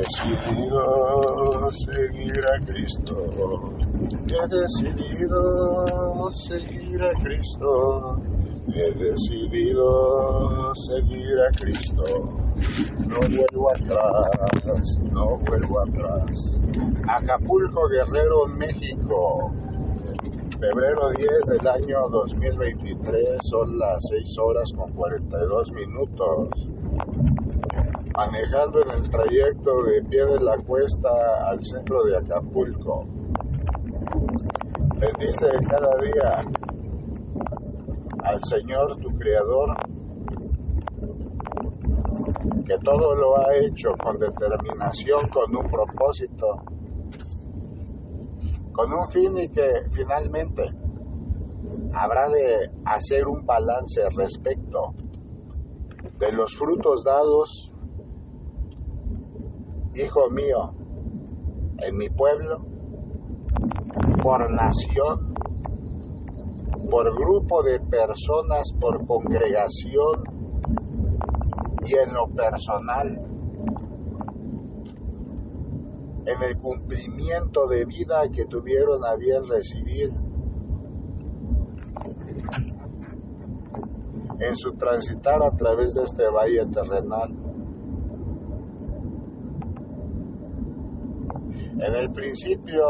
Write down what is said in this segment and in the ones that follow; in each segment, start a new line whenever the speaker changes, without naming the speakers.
decidido seguir a Cristo. He decidido seguir a Cristo. He decidido seguir a Cristo. No vuelvo atrás, no vuelvo atrás. Acapulco, Guerrero, México. Febrero 10 del año 2023 son las 6 horas con 42 minutos manejando en el trayecto de pie de la cuesta al centro de Acapulco. Bendice cada día al Señor tu Creador, que todo lo ha hecho con determinación, con un propósito, con un fin y que finalmente habrá de hacer un balance respecto de los frutos dados hijo mío, en mi pueblo, por nación, por grupo de personas, por congregación y en lo personal, en el cumplimiento de vida que tuvieron a bien recibir, en su transitar a través de este valle terrenal. En el principio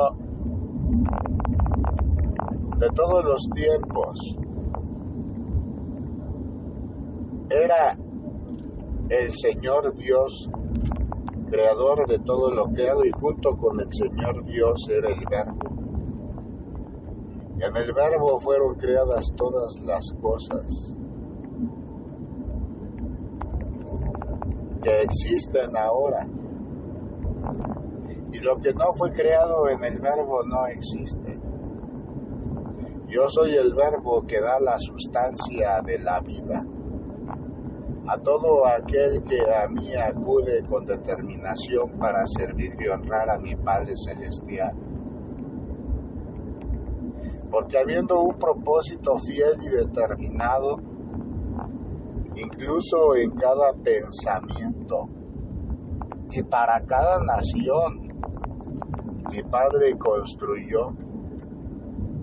de todos los tiempos era el Señor Dios, creador de todo lo creado, y junto con el Señor Dios era el verbo. Y en el verbo fueron creadas todas las cosas que existen ahora. Y lo que no fue creado en el verbo no existe. Yo soy el verbo que da la sustancia de la vida. A todo aquel que a mí acude con determinación para servir y honrar a mi Padre Celestial. Porque habiendo un propósito fiel y determinado, incluso en cada pensamiento, y para cada nación, mi padre construyó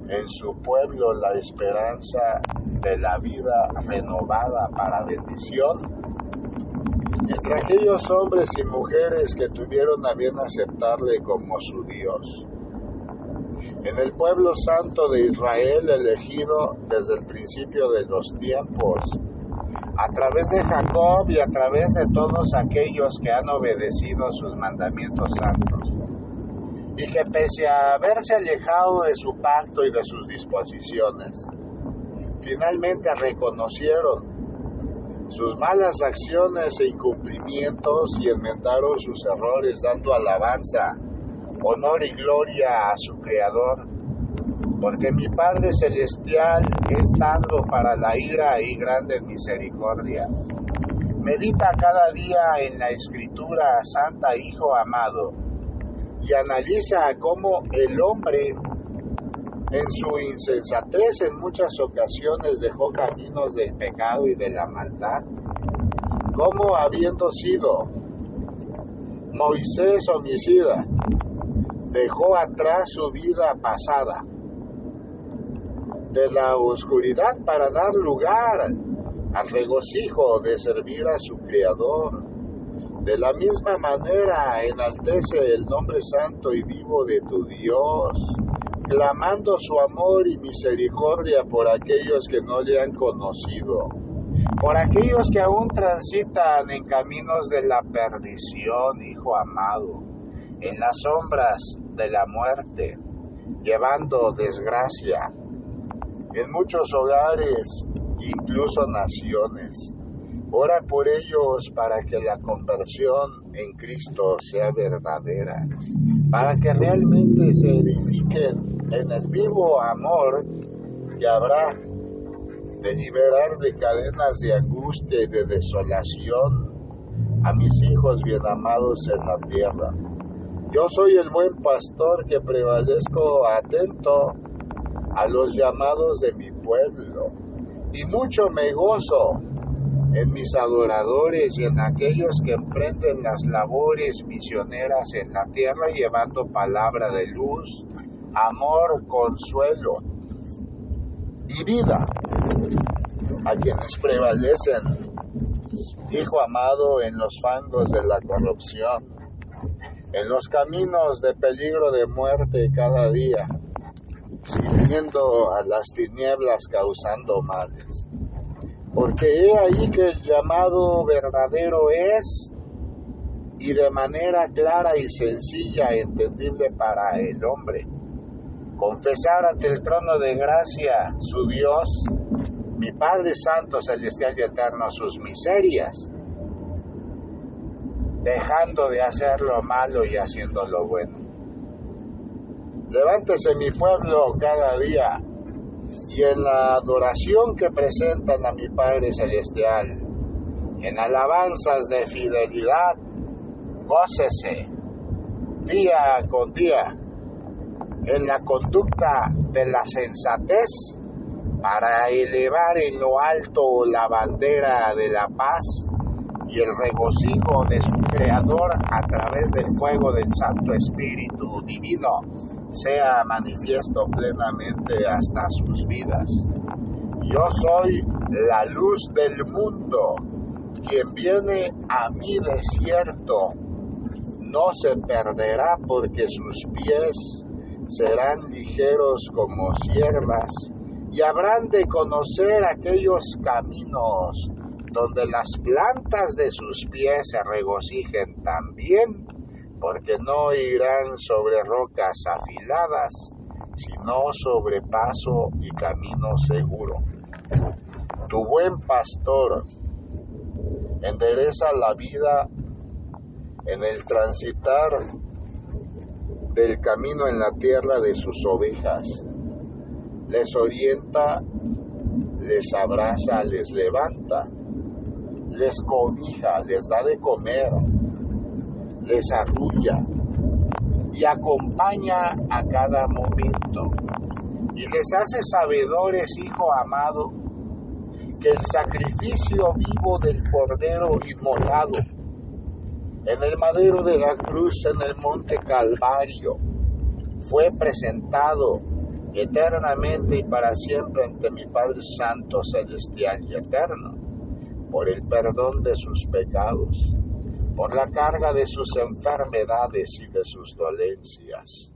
en su pueblo la esperanza de la vida renovada para bendición. Entre aquellos hombres y mujeres que tuvieron a bien aceptarle como su Dios. En el pueblo santo de Israel elegido desde el principio de los tiempos, a través de Jacob y a través de todos aquellos que han obedecido sus mandamientos santos y que pese a haberse alejado de su pacto y de sus disposiciones, finalmente reconocieron sus malas acciones e incumplimientos y enmendaron sus errores dando alabanza, honor y gloria a su Creador, porque mi Padre Celestial es dando para la ira y grande misericordia. Medita cada día en la Escritura, Santa Hijo amado, y analiza cómo el hombre en su insensatez en muchas ocasiones dejó caminos del pecado y de la maldad, cómo habiendo sido Moisés homicida, dejó atrás su vida pasada de la oscuridad para dar lugar al regocijo de servir a su Creador de la misma manera enaltece el nombre santo y vivo de tu Dios, clamando su amor y misericordia por aquellos que no le han conocido, por aquellos que aún transitan en caminos de la perdición, Hijo amado, en las sombras de la muerte, llevando desgracia en muchos hogares, incluso naciones. Ora por ellos para que la conversión en Cristo sea verdadera, para que realmente se edifiquen en el vivo amor que habrá de liberar de cadenas de angustia y de desolación a mis hijos bien amados en la tierra. Yo soy el buen pastor que prevalezco atento a los llamados de mi pueblo y mucho me gozo en mis adoradores y en aquellos que emprenden las labores misioneras en la tierra llevando palabra de luz, amor, consuelo y vida a quienes prevalecen, Hijo amado, en los fangos de la corrupción, en los caminos de peligro de muerte cada día, sirviendo a las tinieblas causando males. Porque he ahí que el llamado verdadero es, y de manera clara y sencilla, entendible para el hombre, confesar ante el trono de gracia su Dios, mi Padre Santo, Celestial y Eterno, sus miserias, dejando de hacer lo malo y haciendo lo bueno. Levántese mi pueblo cada día y en la adoración que presentan a mi Padre Celestial, en alabanzas de fidelidad, gócese día con día en la conducta de la sensatez para elevar en lo alto la bandera de la paz y el regocijo de su Creador a través del fuego del Santo Espíritu Divino sea manifiesto plenamente hasta sus vidas. Yo soy la luz del mundo. Quien viene a mi desierto no se perderá porque sus pies serán ligeros como siervas y habrán de conocer aquellos caminos donde las plantas de sus pies se regocijen también, porque no irán sobre rocas afiladas, sino sobre paso y camino seguro. Tu buen pastor endereza la vida en el transitar del camino en la tierra de sus ovejas les orienta, les abraza, les levanta, les cobija, les da de comer, les arrulla y acompaña a cada momento. Y les hace sabedores, hijo amado, que el sacrificio vivo del Cordero inmolado en el madero de la cruz en el monte Calvario fue presentado eternamente y para siempre ante mi Padre Santo, Celestial y Eterno, por el perdón de sus pecados, por la carga de sus enfermedades y de sus dolencias,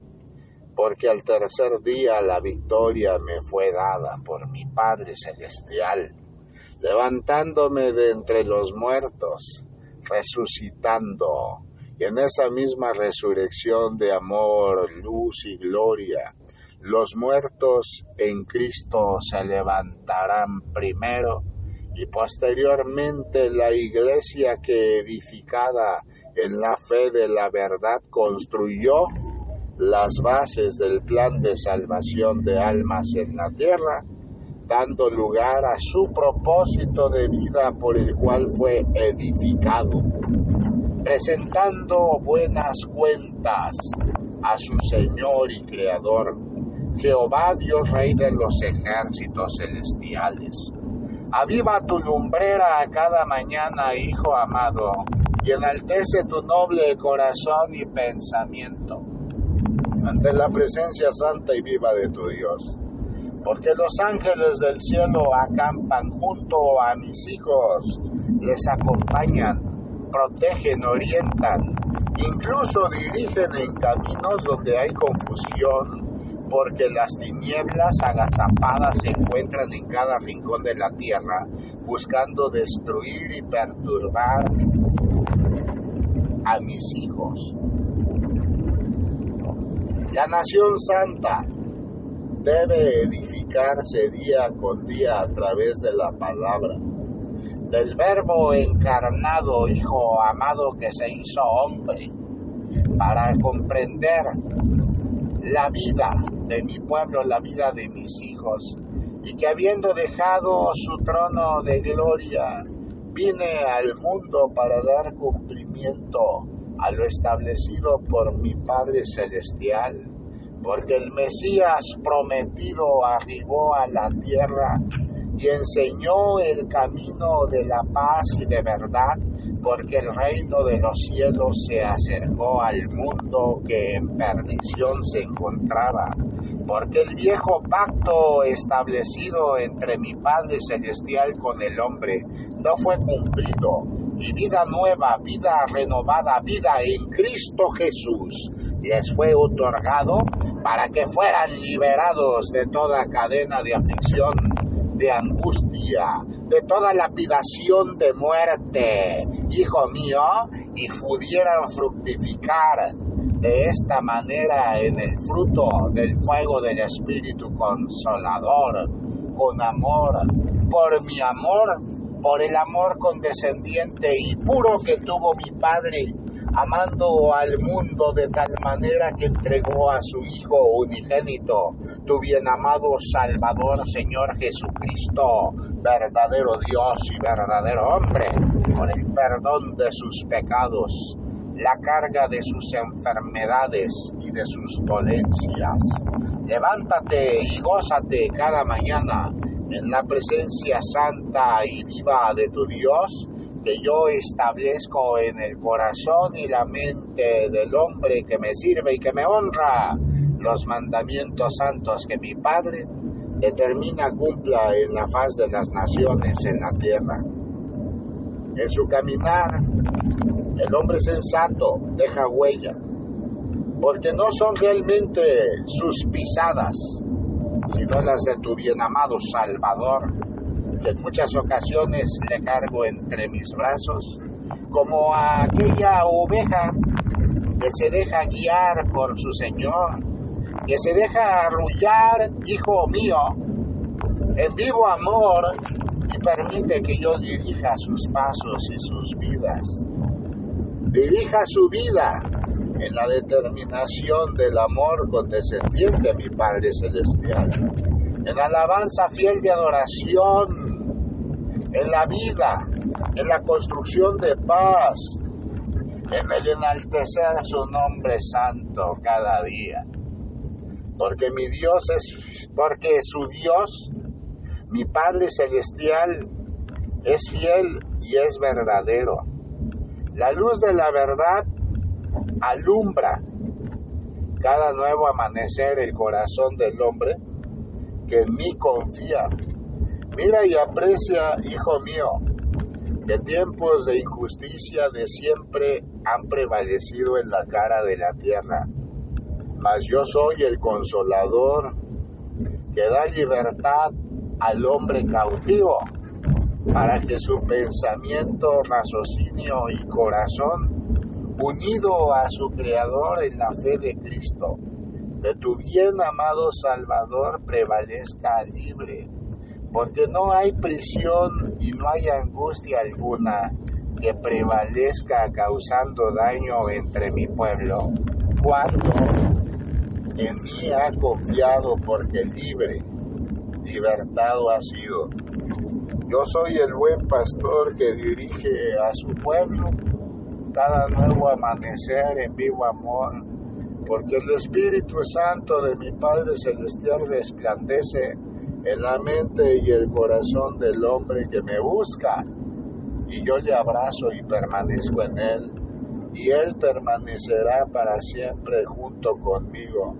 porque al tercer día la victoria me fue dada por mi Padre Celestial, levantándome de entre los muertos, resucitando, y en esa misma resurrección de amor, luz y gloria, los muertos en Cristo se levantarán primero y posteriormente la iglesia que edificada en la fe de la verdad construyó las bases del plan de salvación de almas en la tierra, dando lugar a su propósito de vida por el cual fue edificado, presentando buenas cuentas a su Señor y Creador Jehová Dios Rey de los ejércitos celestiales. Aviva tu lumbrera a cada mañana, Hijo amado, y enaltece tu noble corazón y pensamiento ante la presencia santa y viva de tu Dios. Porque los ángeles del cielo acampan junto a mis hijos, les acompañan, protegen, orientan, incluso dirigen en caminos donde hay confusión, porque las tinieblas agazapadas se encuentran en cada rincón de la tierra, buscando destruir y perturbar a mis hijos. La nación santa debe edificarse día con día a través de la palabra, del verbo encarnado, Hijo amado que se hizo hombre, para comprender la vida de mi pueblo, la vida de mis hijos, y que habiendo dejado su trono de gloria, vine al mundo para dar cumplimiento a lo establecido por mi Padre Celestial, porque el Mesías prometido arribó a la tierra y enseñó el camino de la paz y de verdad, porque el reino de los cielos se acercó al mundo que en perdición se encontraba, porque el viejo pacto establecido entre mi Padre Celestial con el hombre no fue cumplido, y vida nueva, vida renovada, vida en Cristo Jesús les fue otorgado para que fueran liberados de toda cadena de aflicción, de angustia, de toda lapidación de muerte, hijo mío, y pudieran fructificar de esta manera en el fruto del fuego del Espíritu Consolador, con amor, por mi amor, por el amor condescendiente y puro que tuvo mi Padre amando al mundo de tal manera que entregó a su Hijo unigénito, tu bien amado Salvador Señor Jesucristo, verdadero Dios y verdadero hombre, por el perdón de sus pecados, la carga de sus enfermedades y de sus dolencias. Levántate y gózate cada mañana en la presencia santa y viva de tu Dios que yo establezco en el corazón y la mente del hombre que me sirve y que me honra los mandamientos santos que mi Padre determina cumpla en la faz de las naciones en la tierra. En su caminar, el hombre sensato deja huella, porque no son realmente sus pisadas, sino las de tu bien amado Salvador, en muchas ocasiones le cargo entre mis brazos, como a aquella oveja que se deja guiar por su Señor, que se deja arrullar, hijo mío, en vivo amor y permite que yo dirija sus pasos y sus vidas. Dirija su vida en la determinación del amor condescendiente a mi Padre Celestial, en alabanza fiel de adoración en la vida, en la construcción de paz, en el enaltecer su nombre santo cada día. Porque mi Dios es, porque su Dios, mi Padre Celestial, es fiel y es verdadero. La luz de la verdad alumbra cada nuevo amanecer el corazón del hombre que en mí confía. Mira y aprecia, hijo mío, que tiempos de injusticia de siempre han prevalecido en la cara de la tierra, mas yo soy el consolador que da libertad al hombre cautivo para que su pensamiento, raciocinio y corazón, unido a su Creador en la fe de Cristo, de tu bien amado Salvador, prevalezca libre porque no hay prisión y no hay angustia alguna que prevalezca causando daño entre mi pueblo, cuando en mí ha confiado porque libre, libertado ha sido. Yo soy el buen pastor que dirige a su pueblo cada nuevo amanecer en vivo amor, porque el Espíritu Santo de mi Padre Celestial resplandece en la mente y el corazón del hombre que me busca. Y yo le abrazo y permanezco en él, y él permanecerá para siempre junto conmigo,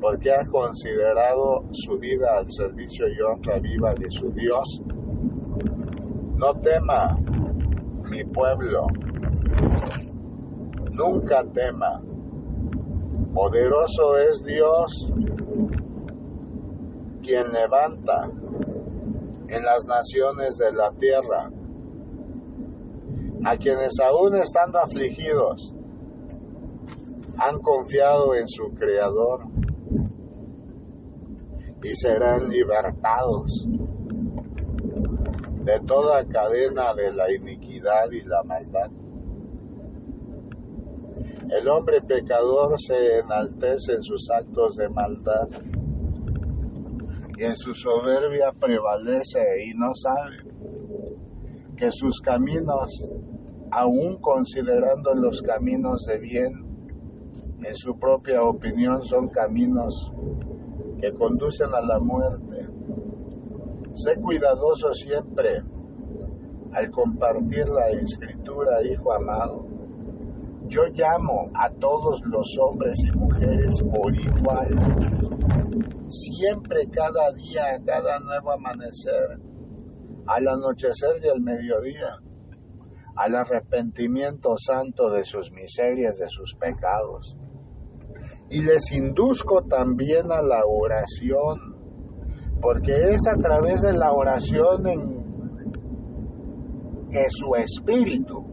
porque ha considerado su vida al servicio y honra viva de su Dios. No tema, mi pueblo, nunca tema. Poderoso es Dios quien levanta en las naciones de la tierra a quienes aún estando afligidos han confiado en su Creador y serán libertados de toda cadena de la iniquidad y la maldad. El hombre pecador se enaltece en sus actos de maldad y en su soberbia prevalece y no sabe que sus caminos, aun considerando los caminos de bien, en su propia opinión son caminos que conducen a la muerte. Sé cuidadoso siempre al compartir la escritura, hijo amado. Yo llamo a todos los hombres y mujeres por igual. Siempre, cada día, cada nuevo amanecer, al anochecer y al mediodía, al arrepentimiento santo de sus miserias, de sus pecados. Y les induzco también a la oración, porque es a través de la oración en que su espíritu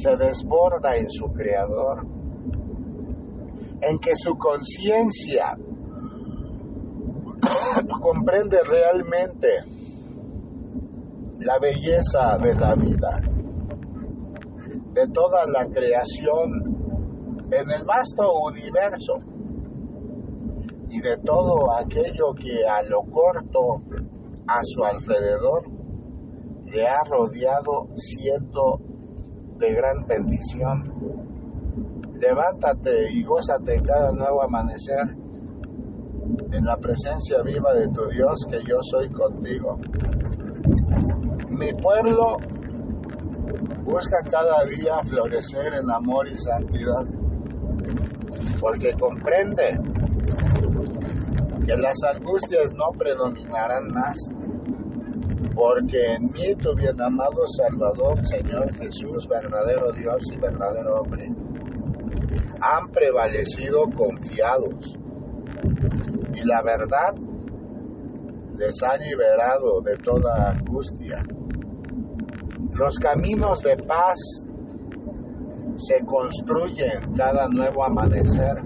se desborda en su creador, en que su conciencia comprende realmente la belleza de la vida, de toda la creación en el vasto universo y de todo aquello que a lo corto a su alrededor le ha rodeado siendo de gran bendición. Levántate y gózate cada nuevo amanecer en la presencia viva de tu Dios que yo soy contigo. Mi pueblo busca cada día florecer en amor y santidad, porque comprende que las angustias no predominarán más, porque en mí tu bien amado Salvador, Señor Jesús, verdadero Dios y verdadero hombre, han prevalecido confiados. Y la verdad les ha liberado de toda angustia. Los caminos de paz se construyen cada nuevo amanecer,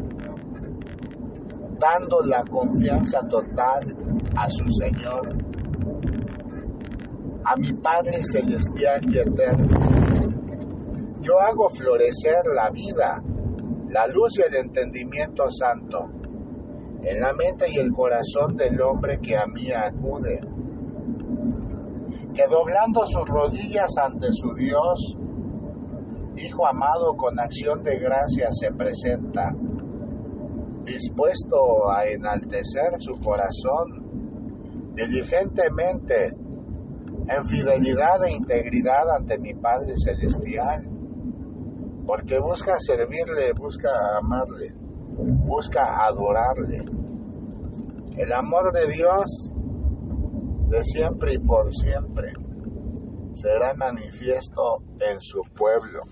dando la confianza total a su Señor, a mi Padre Celestial y Eterno. Yo hago florecer la vida, la luz y el entendimiento santo en la mente y el corazón del hombre que a mí acude que doblando sus rodillas ante su Dios, Hijo amado con acción de gracia se presenta, dispuesto a enaltecer su corazón diligentemente en fidelidad e integridad ante mi Padre Celestial, porque busca servirle, busca amarle, busca adorarle. El amor de Dios de siempre y por siempre, será manifiesto en su pueblo.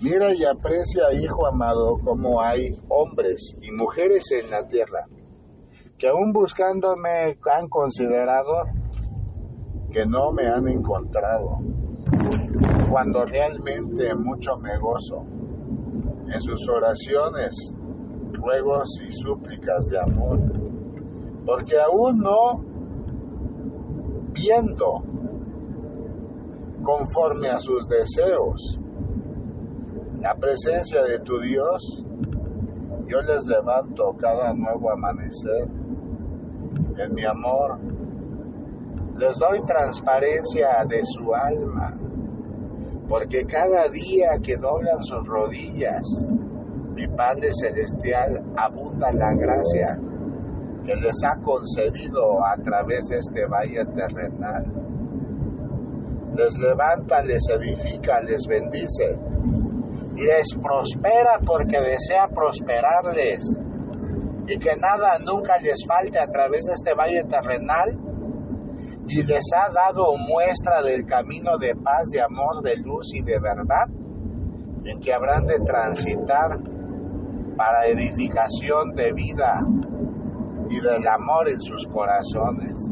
Mira y aprecia, hijo amado, cómo hay hombres y mujeres en la tierra que aún buscándome han considerado que no me han encontrado, cuando realmente mucho me gozo en sus oraciones, ruegos y súplicas de amor, porque aún no viendo conforme a sus deseos. La presencia de tu Dios, yo les levanto cada nuevo amanecer en mi amor. Les doy transparencia de su alma, porque cada día que doblan sus rodillas, mi Padre Celestial abunda la gracia que les ha concedido a través de este valle terrenal. Les levanta, les edifica, les bendice, les prospera porque desea prosperarles y que nada nunca les falte a través de este valle terrenal y les ha dado muestra del camino de paz, de amor, de luz y de verdad en que habrán de transitar para edificación de vida y del amor en sus corazones.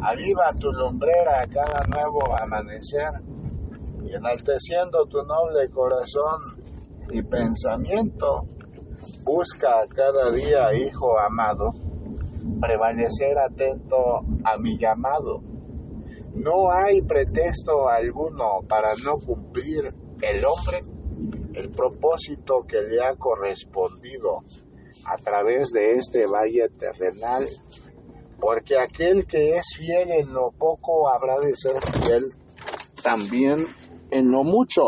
Aviva tu lumbrera a cada nuevo amanecer y enalteciendo tu noble corazón y pensamiento, busca cada día, hijo amado, prevalecer atento a mi llamado. No hay pretexto alguno para no cumplir el hombre el propósito que le ha correspondido a través de este valle terrenal, porque aquel que es fiel en lo poco habrá de ser fiel también en lo mucho,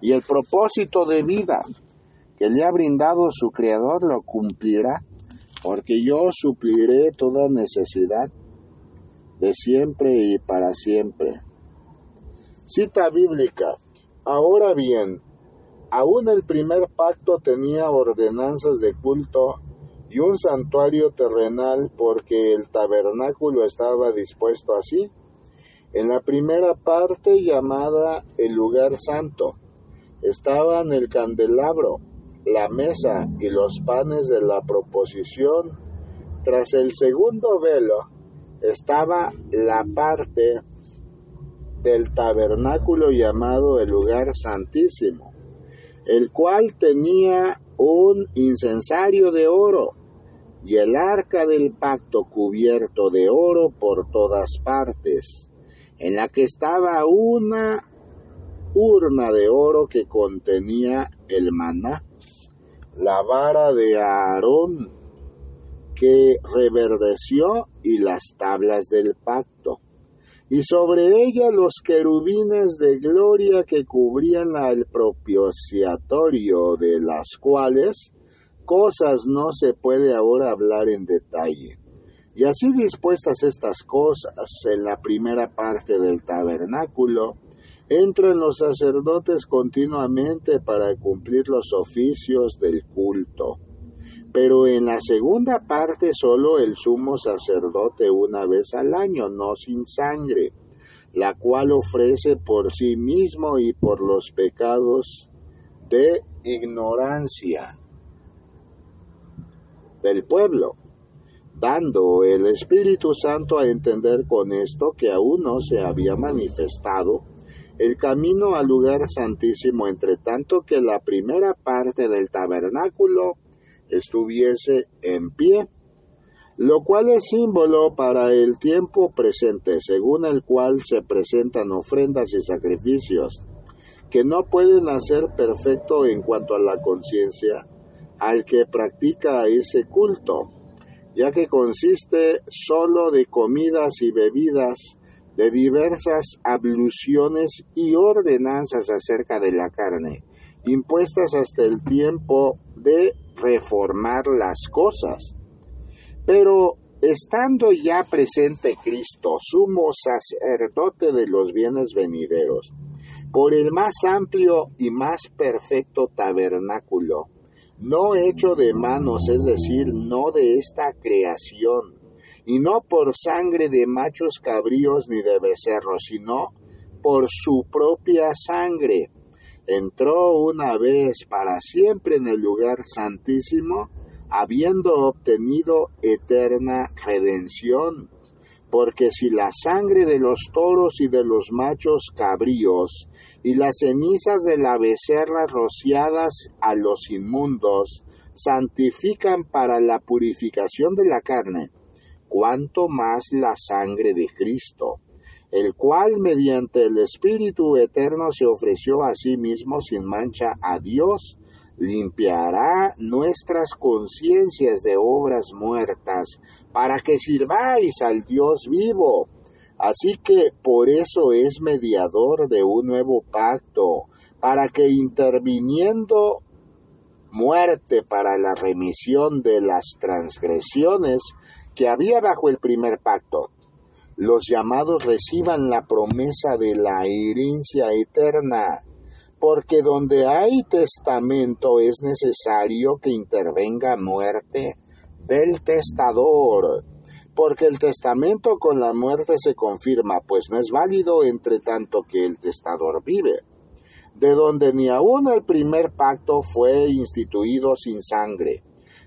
y el propósito de vida que le ha brindado su Creador lo cumplirá porque yo supliré toda necesidad de siempre y para siempre. Cita bíblica. Ahora bien, aún el primer pacto tenía ordenanzas de culto y un santuario terrenal porque el tabernáculo estaba dispuesto así. En la primera parte llamada el lugar santo estaban el candelabro, la mesa y los panes de la proposición. Tras el segundo velo estaba la parte del tabernáculo llamado el lugar santísimo, el cual tenía un incensario de oro y el arca del pacto cubierto de oro por todas partes, en la que estaba una urna de oro que contenía el maná, la vara de Aarón que reverdeció y las tablas del pacto, y sobre ella los querubines de gloria que cubrían el propiciatorio, de las cuales cosas no se puede ahora hablar en detalle. Y así dispuestas estas cosas en la primera parte del tabernáculo, entran los sacerdotes continuamente para cumplir los oficios del culto. Pero en la segunda parte solo el sumo sacerdote una vez al año, no sin sangre, la cual ofrece por sí mismo y por los pecados de ignorancia del pueblo, dando el Espíritu Santo a entender con esto que aún no se había manifestado el camino al lugar santísimo, entre tanto que la primera parte del tabernáculo estuviese en pie, lo cual es símbolo para el tiempo presente, según el cual se presentan ofrendas y sacrificios, que no pueden hacer perfecto en cuanto a la conciencia al que practica ese culto, ya que consiste sólo de comidas y bebidas, de diversas abluciones y ordenanzas acerca de la carne, impuestas hasta el tiempo de reformar las cosas. Pero estando ya presente Cristo, sumo sacerdote de los bienes venideros, por el más amplio y más perfecto tabernáculo, no hecho de manos, es decir, no de esta creación, y no por sangre de machos cabríos ni de becerros, sino por su propia sangre. Entró una vez para siempre en el lugar santísimo, habiendo obtenido eterna redención porque si la sangre de los toros y de los machos cabríos y las cenizas de la becerra rociadas a los inmundos santifican para la purificación de la carne, cuanto más la sangre de Cristo, el cual mediante el Espíritu Eterno se ofreció a sí mismo sin mancha a Dios, limpiará nuestras conciencias de obras muertas, para que sirváis al Dios vivo. Así que por eso es mediador de un nuevo pacto, para que interviniendo muerte para la remisión de las transgresiones que había bajo el primer pacto, los llamados reciban la promesa de la herencia eterna porque donde hay testamento es necesario que intervenga muerte del testador, porque el testamento con la muerte se confirma, pues no es válido entre tanto que el testador vive, de donde ni aun el primer pacto fue instituido sin sangre,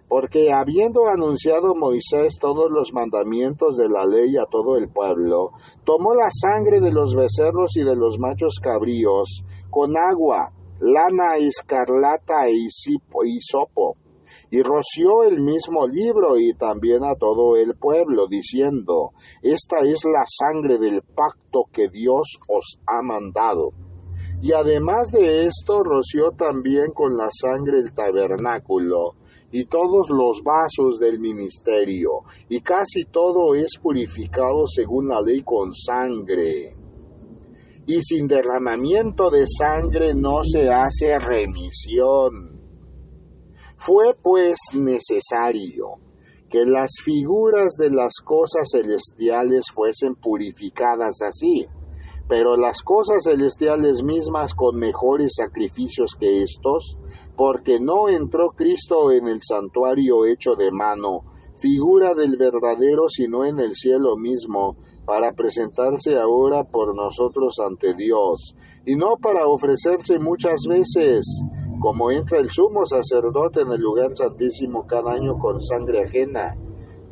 porque habiendo anunciado Moisés todos los mandamientos de la ley a todo el pueblo, tomó la sangre de los becerros y de los machos cabríos, con agua, lana escarlata e hisopo, y roció el mismo libro y también a todo el pueblo, diciendo, Esta es la sangre del pacto que Dios os ha mandado. Y además de esto roció también con la sangre el tabernáculo, y todos los vasos del ministerio, y casi todo es purificado según la ley con sangre. Y sin derramamiento de sangre no se hace remisión. Fue pues necesario que las figuras de las cosas celestiales fuesen purificadas así, pero las cosas celestiales mismas con mejores sacrificios que estos, porque no entró Cristo en el santuario hecho de mano, figura del verdadero, sino en el cielo mismo, para presentarse ahora por nosotros ante Dios, y no para ofrecerse muchas veces, como entra el sumo sacerdote en el lugar santísimo cada año con sangre ajena.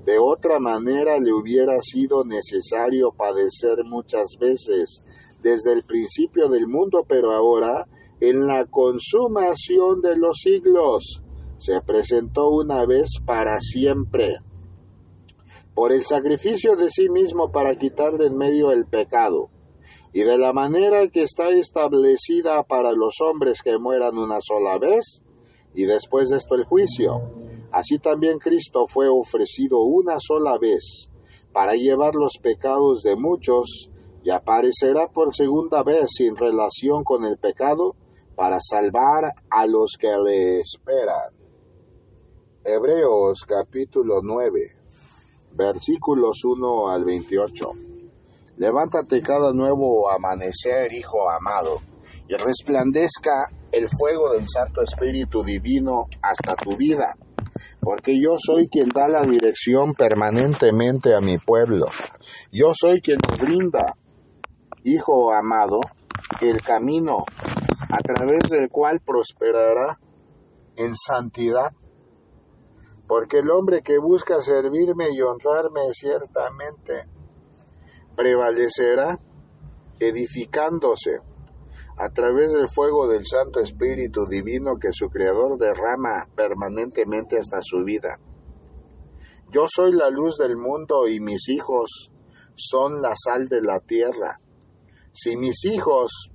De otra manera le hubiera sido necesario padecer muchas veces desde el principio del mundo, pero ahora, en la consumación de los siglos, se presentó una vez para siempre por el sacrificio de sí mismo para quitar de en medio el pecado, y de la manera que está establecida para los hombres que mueran una sola vez, y después de esto el juicio. Así también Cristo fue ofrecido una sola vez para llevar los pecados de muchos, y aparecerá por segunda vez sin relación con el pecado para salvar a los que le esperan. Hebreos capítulo 9 versículos 1 al 28. Levántate cada nuevo amanecer, hijo amado, y resplandezca el fuego del Santo Espíritu Divino hasta tu vida, porque yo soy quien da la dirección permanentemente a mi pueblo. Yo soy quien brinda, hijo amado, el camino a través del cual prosperará en santidad porque el hombre que busca servirme y honrarme ciertamente prevalecerá edificándose a través del fuego del Santo Espíritu Divino que su Creador derrama permanentemente hasta su vida. Yo soy la luz del mundo y mis hijos son la sal de la tierra. Si mis hijos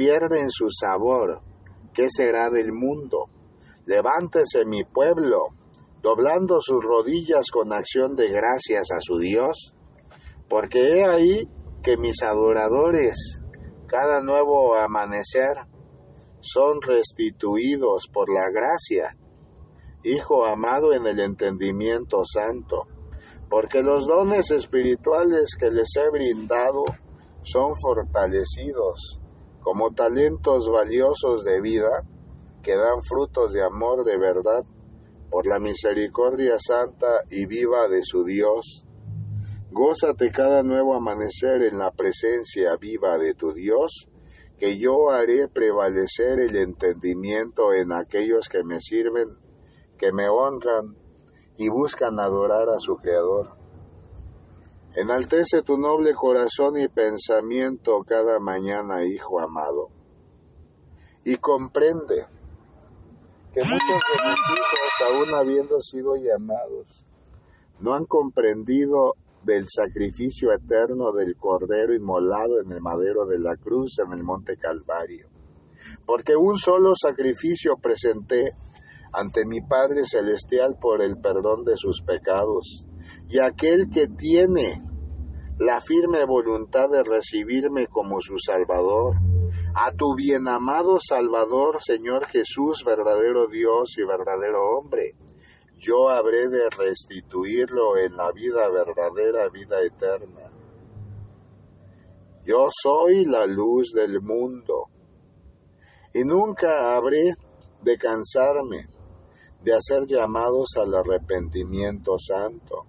pierden su sabor, ¿qué será del mundo? Levántese mi pueblo, doblando sus rodillas con acción de gracias a su Dios, porque he ahí que mis adoradores, cada nuevo amanecer, son restituidos por la gracia, Hijo amado en el entendimiento santo, porque los dones espirituales que les he brindado son fortalecidos como talentos valiosos de vida que dan frutos de amor de verdad por la misericordia santa y viva de su Dios. Gózate cada nuevo amanecer en la presencia viva de tu Dios, que yo haré prevalecer el entendimiento en aquellos que me sirven, que me honran y buscan adorar a su Creador. Enaltece tu noble corazón y pensamiento cada mañana, Hijo amado, y comprende que muchos de mis hijos, aún habiendo sido llamados, no han comprendido del sacrificio eterno del Cordero inmolado en el madero de la cruz en el monte Calvario. Porque un solo sacrificio presenté ante mi Padre Celestial por el perdón de sus pecados, y aquel que tiene la firme voluntad de recibirme como su Salvador, a tu bien amado Salvador, Señor Jesús, verdadero Dios y verdadero hombre. Yo habré de restituirlo en la vida verdadera, vida eterna. Yo soy la luz del mundo y nunca habré de cansarme de hacer llamados al arrepentimiento santo,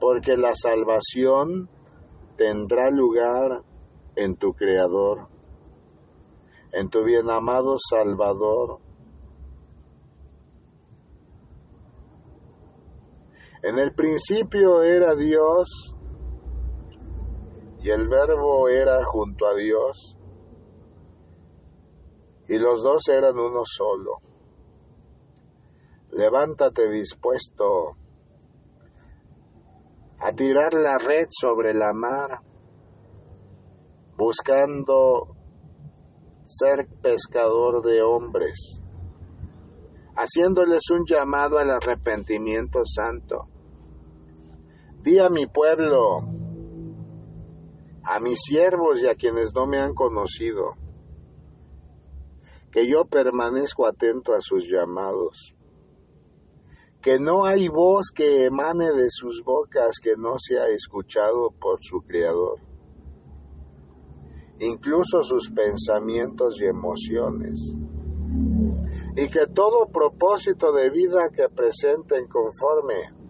porque la salvación tendrá lugar en tu Creador en tu bien amado Salvador. En el principio era Dios y el verbo era junto a Dios y los dos eran uno solo. Levántate dispuesto a tirar la red sobre la mar, buscando ser pescador de hombres, haciéndoles un llamado al arrepentimiento santo. Di a mi pueblo, a mis siervos y a quienes no me han conocido, que yo permanezco atento a sus llamados, que no hay voz que emane de sus bocas que no sea escuchado por su Creador, incluso sus pensamientos y emociones, y que todo propósito de vida que presenten conforme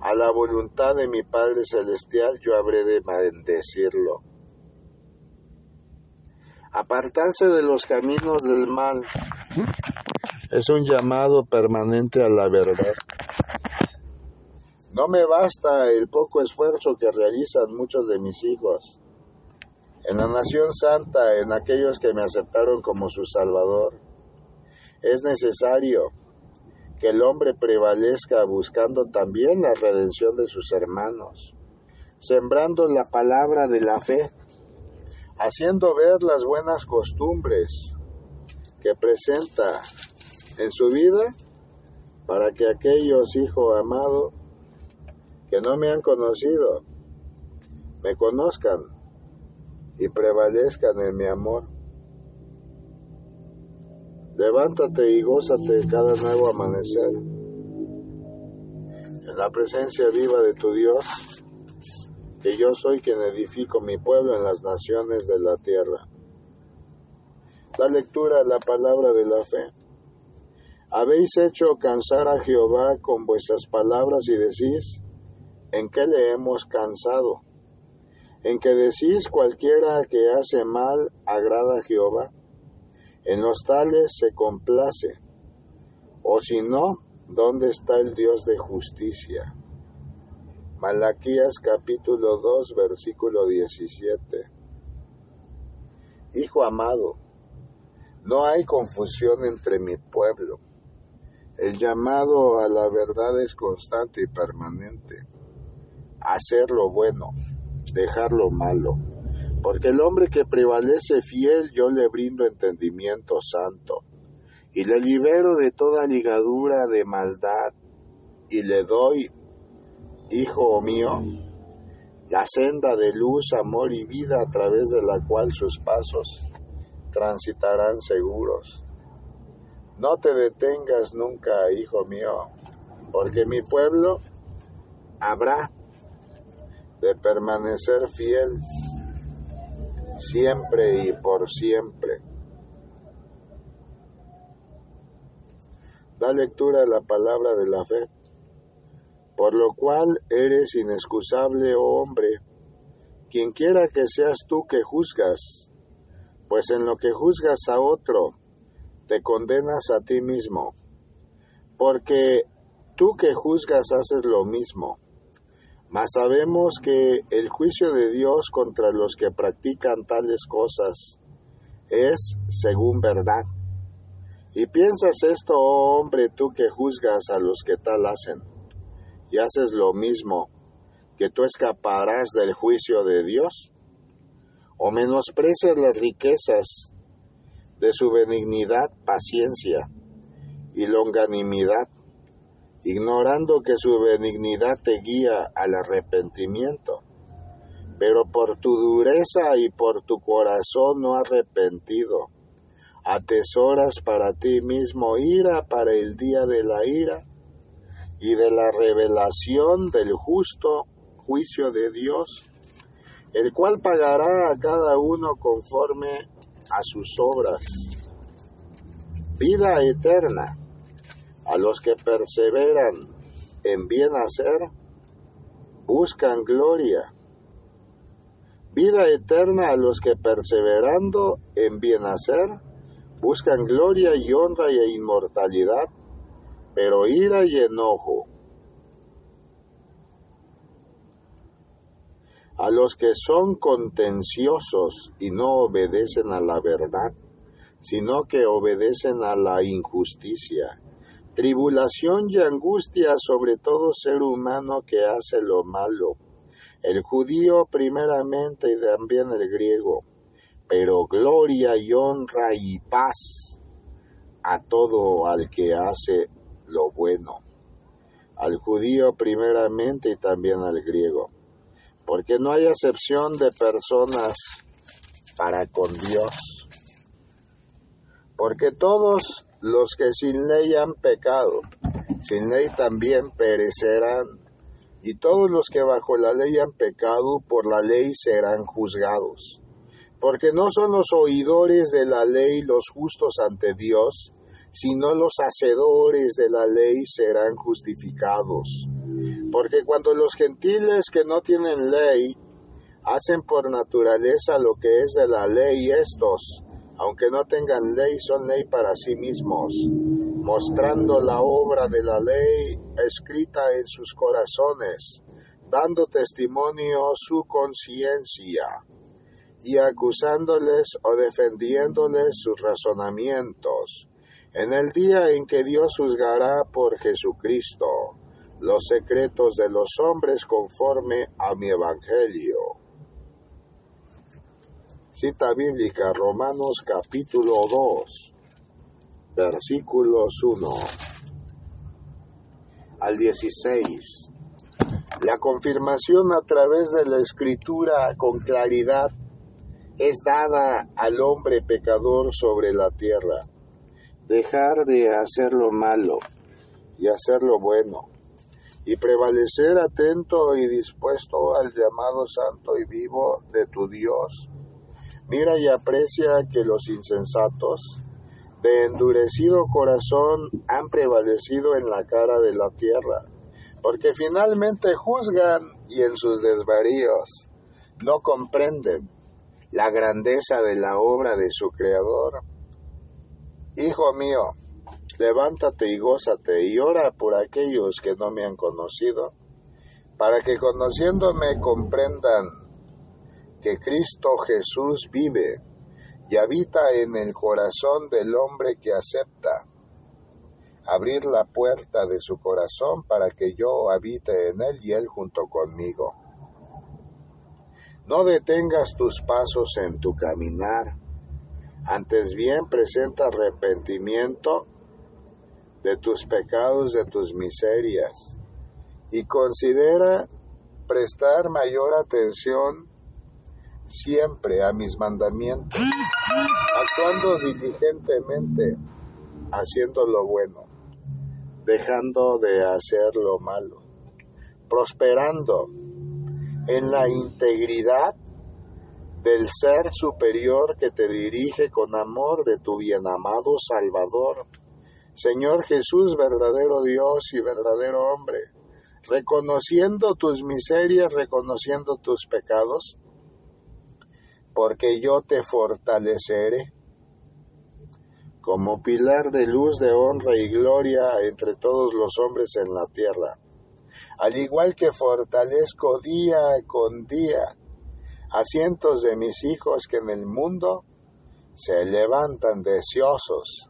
a la voluntad de mi Padre Celestial, yo habré de bendecirlo. Apartarse de los caminos del mal es un llamado permanente a la verdad. No me basta el poco esfuerzo que realizan muchos de mis hijos en la nación santa, en aquellos que me aceptaron como su Salvador. Es necesario que el hombre prevalezca buscando también la redención de sus hermanos, sembrando la palabra de la fe, haciendo ver las buenas costumbres que presenta en su vida para que aquellos, hijos amados, que no me han conocido, me conozcan y prevalezcan en mi amor. Levántate y gózate cada nuevo amanecer. En la presencia viva de tu Dios, que yo soy quien edifico mi pueblo en las naciones de la tierra. Da lectura a la palabra de la fe. Habéis hecho cansar a Jehová con vuestras palabras y decís, ¿en qué le hemos cansado? En que decís cualquiera que hace mal agrada a Jehová. En los tales se complace. O si no, ¿dónde está el Dios de justicia? Malaquías capítulo 2 versículo 17. Hijo amado, no hay confusión entre mi pueblo. El llamado a la verdad es constante y permanente. Hacer lo bueno, dejar lo malo. Porque el hombre que prevalece fiel yo le brindo entendimiento santo. Y le libero de toda ligadura de maldad. Y le doy, hijo mío, la senda de luz, amor y vida a través de la cual sus pasos transitarán seguros. No te detengas nunca, hijo mío, porque mi pueblo habrá de permanecer fiel siempre y por siempre. Da lectura a la palabra de la fe, por lo cual eres inexcusable, oh hombre, quien quiera que seas tú que juzgas, pues en lo que juzgas a otro, te condenas a ti mismo, porque tú que juzgas haces lo mismo. Mas sabemos que el juicio de Dios contra los que practican tales cosas es según verdad. Y piensas esto, oh hombre, tú que juzgas a los que tal hacen, y haces lo mismo, que tú escaparás del juicio de Dios, o menosprecias las riquezas de su benignidad, paciencia y longanimidad, ignorando que su benignidad te guía al arrepentimiento. Pero por tu dureza y por tu corazón no arrepentido, atesoras para ti mismo ira para el día de la ira y de la revelación del justo juicio de Dios, el cual pagará a cada uno conforme a sus obras. Vida eterna a los que perseveran en bien hacer, buscan gloria. Vida eterna a los que perseverando en bien hacer, buscan gloria y honra y inmortalidad, pero ira y enojo. A los que son contenciosos y no obedecen a la verdad, sino que obedecen a la injusticia. Tribulación y angustia sobre todo ser humano que hace lo malo, el judío primeramente y también el griego, pero gloria y honra y paz a todo al que hace lo bueno, al judío primeramente y también al griego porque no hay excepción de personas para con Dios, porque todos los que sin ley han pecado sin ley también perecerán, y todos los que bajo la ley han pecado, por la ley serán juzgados. Porque no son los oidores de la ley los justos ante Dios, sino los hacedores de la ley serán justificados. Porque cuando los gentiles que no tienen ley hacen por naturaleza lo que es de la ley, estos, aunque no tengan ley, son ley para sí mismos, mostrando la obra de la ley escrita en sus corazones, dando testimonio su conciencia y acusándoles o defendiéndoles sus razonamientos, en el día en que Dios juzgará por Jesucristo los secretos de los hombres conforme a mi evangelio. Cita bíblica Romanos capítulo 2, versículos 1 al 16. La confirmación a través de la escritura con claridad es dada al hombre pecador sobre la tierra. Dejar de hacer lo malo y hacer lo bueno, y prevalecer atento y dispuesto al llamado santo y vivo de tu Dios. Mira y aprecia que los insensatos, de endurecido corazón, han prevalecido en la cara de la tierra, porque finalmente juzgan y en sus desvaríos no comprenden la grandeza de la obra de su Creador. Hijo mío, levántate y gózate y ora por aquellos que no me han conocido, para que conociéndome comprendan que Cristo Jesús vive y habita en el corazón del hombre que acepta abrir la puerta de su corazón para que yo habite en él y él junto conmigo. No detengas tus pasos en tu caminar, antes bien presenta arrepentimiento de tus pecados, de tus miserias, y considera prestar mayor atención siempre a mis mandamientos, actuando diligentemente, haciendo lo bueno, dejando de hacer lo malo, prosperando en la integridad del ser superior que te dirige con amor de tu bien amado Salvador, Señor Jesús, verdadero Dios y verdadero hombre, reconociendo tus miserias, reconociendo tus pecados, porque yo te fortaleceré como pilar de luz, de honra y gloria entre todos los hombres en la tierra. Al igual que fortalezco día con día a cientos de mis hijos que en el mundo se levantan deseosos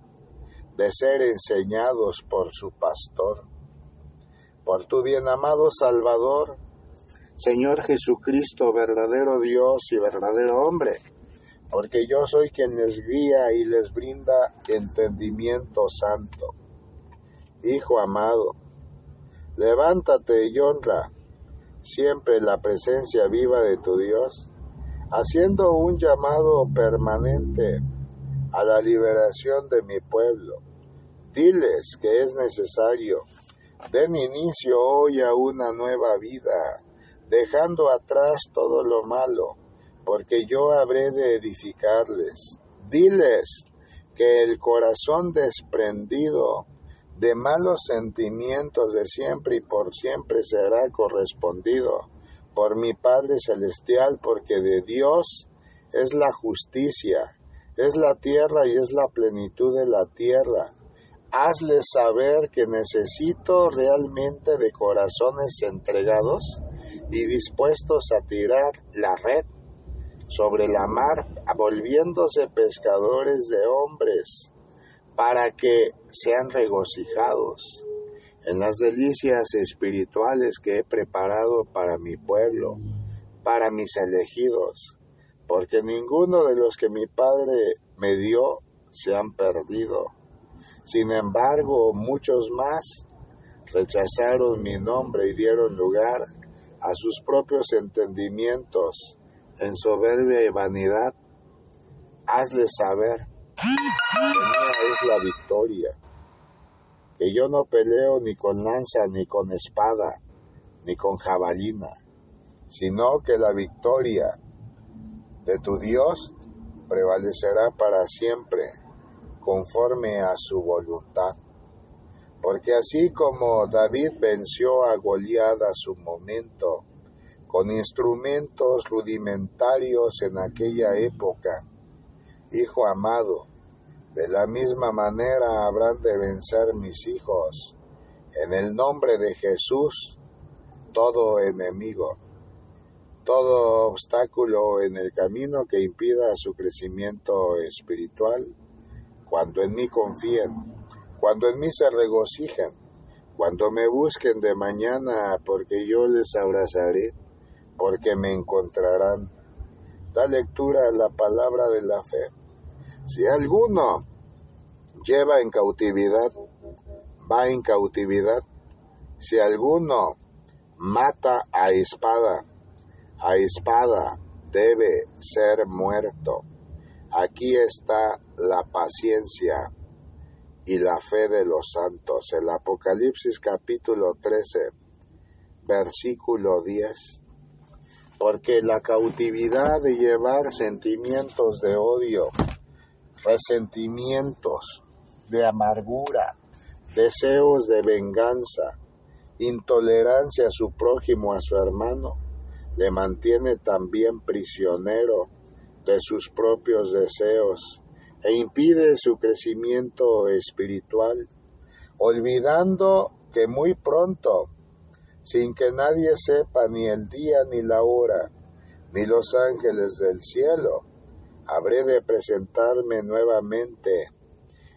de ser enseñados por su pastor. Por tu bien amado Salvador, Señor Jesucristo, verdadero Dios y verdadero hombre, porque yo soy quien les guía y les brinda entendimiento santo. Hijo amado, Levántate y honra siempre la presencia viva de tu Dios, haciendo un llamado permanente a la liberación de mi pueblo. Diles que es necesario. Den inicio hoy a una nueva vida, dejando atrás todo lo malo, porque yo habré de edificarles. Diles que el corazón desprendido de malos sentimientos de siempre y por siempre será correspondido por mi Padre Celestial, porque de Dios es la justicia, es la tierra y es la plenitud de la tierra. Hazles saber que necesito realmente de corazones entregados y dispuestos a tirar la red sobre la mar, volviéndose pescadores de hombres para que sean regocijados en las delicias espirituales que he preparado para mi pueblo, para mis elegidos, porque ninguno de los que mi Padre me dio se han perdido. Sin embargo, muchos más rechazaron mi nombre y dieron lugar a sus propios entendimientos en soberbia y vanidad. Hazles saber es la victoria. Que yo no peleo ni con lanza, ni con espada, ni con jabalina, sino que la victoria de tu Dios prevalecerá para siempre, conforme a su voluntad. Porque así como David venció a Goliat a su momento, con instrumentos rudimentarios en aquella época, Hijo amado, de la misma manera habrán de vencer mis hijos, en el nombre de Jesús, todo enemigo, todo obstáculo en el camino que impida su crecimiento espiritual, cuando en mí confíen, cuando en mí se regocijen, cuando me busquen de mañana, porque yo les abrazaré, porque me encontrarán. Da lectura a la palabra de la fe. Si alguno lleva en cautividad, va en cautividad. Si alguno mata a espada, a espada debe ser muerto. Aquí está la paciencia y la fe de los santos. El Apocalipsis capítulo 13, versículo 10. Porque la cautividad de llevar sentimientos de odio, resentimientos, de amargura, deseos de venganza, intolerancia a su prójimo, a su hermano, le mantiene también prisionero de sus propios deseos e impide su crecimiento espiritual, olvidando que muy pronto, sin que nadie sepa ni el día ni la hora, ni los ángeles del cielo, habré de presentarme nuevamente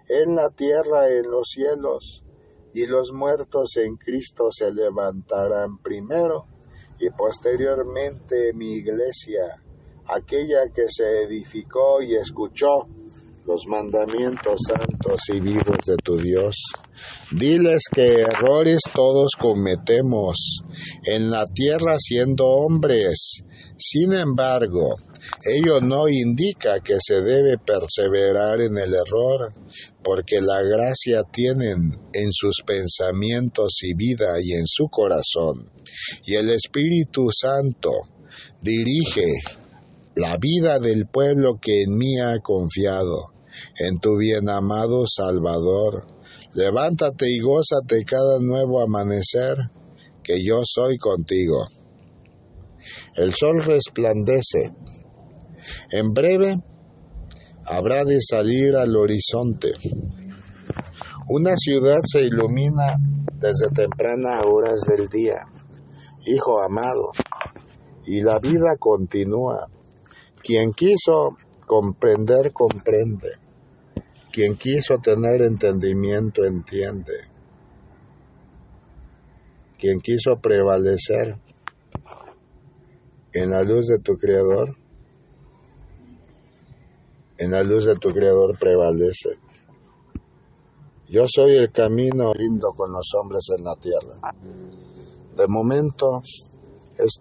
en la tierra, en los cielos, y los muertos en Cristo se levantarán primero, y posteriormente mi iglesia, aquella que se edificó y escuchó los mandamientos santos y vivos de tu Dios. Diles que errores todos cometemos en la tierra siendo hombres. Sin embargo, ello no indica que se debe perseverar en el error, porque la gracia tienen en sus pensamientos y vida y en su corazón, y el Espíritu Santo dirige la vida del pueblo que en mí ha confiado, en tu bien amado Salvador. Levántate y gózate cada nuevo amanecer, que yo soy contigo. El sol resplandece en breve habrá de salir al horizonte. Una ciudad se ilumina desde tempranas horas del día, hijo amado, y la vida continúa. Quien quiso comprender, comprende. Quien quiso tener entendimiento, entiende. Quien quiso prevalecer en la luz de tu Creador, en la luz de tu Creador prevalece. Yo soy el camino lindo con los hombres en la tierra. De momento,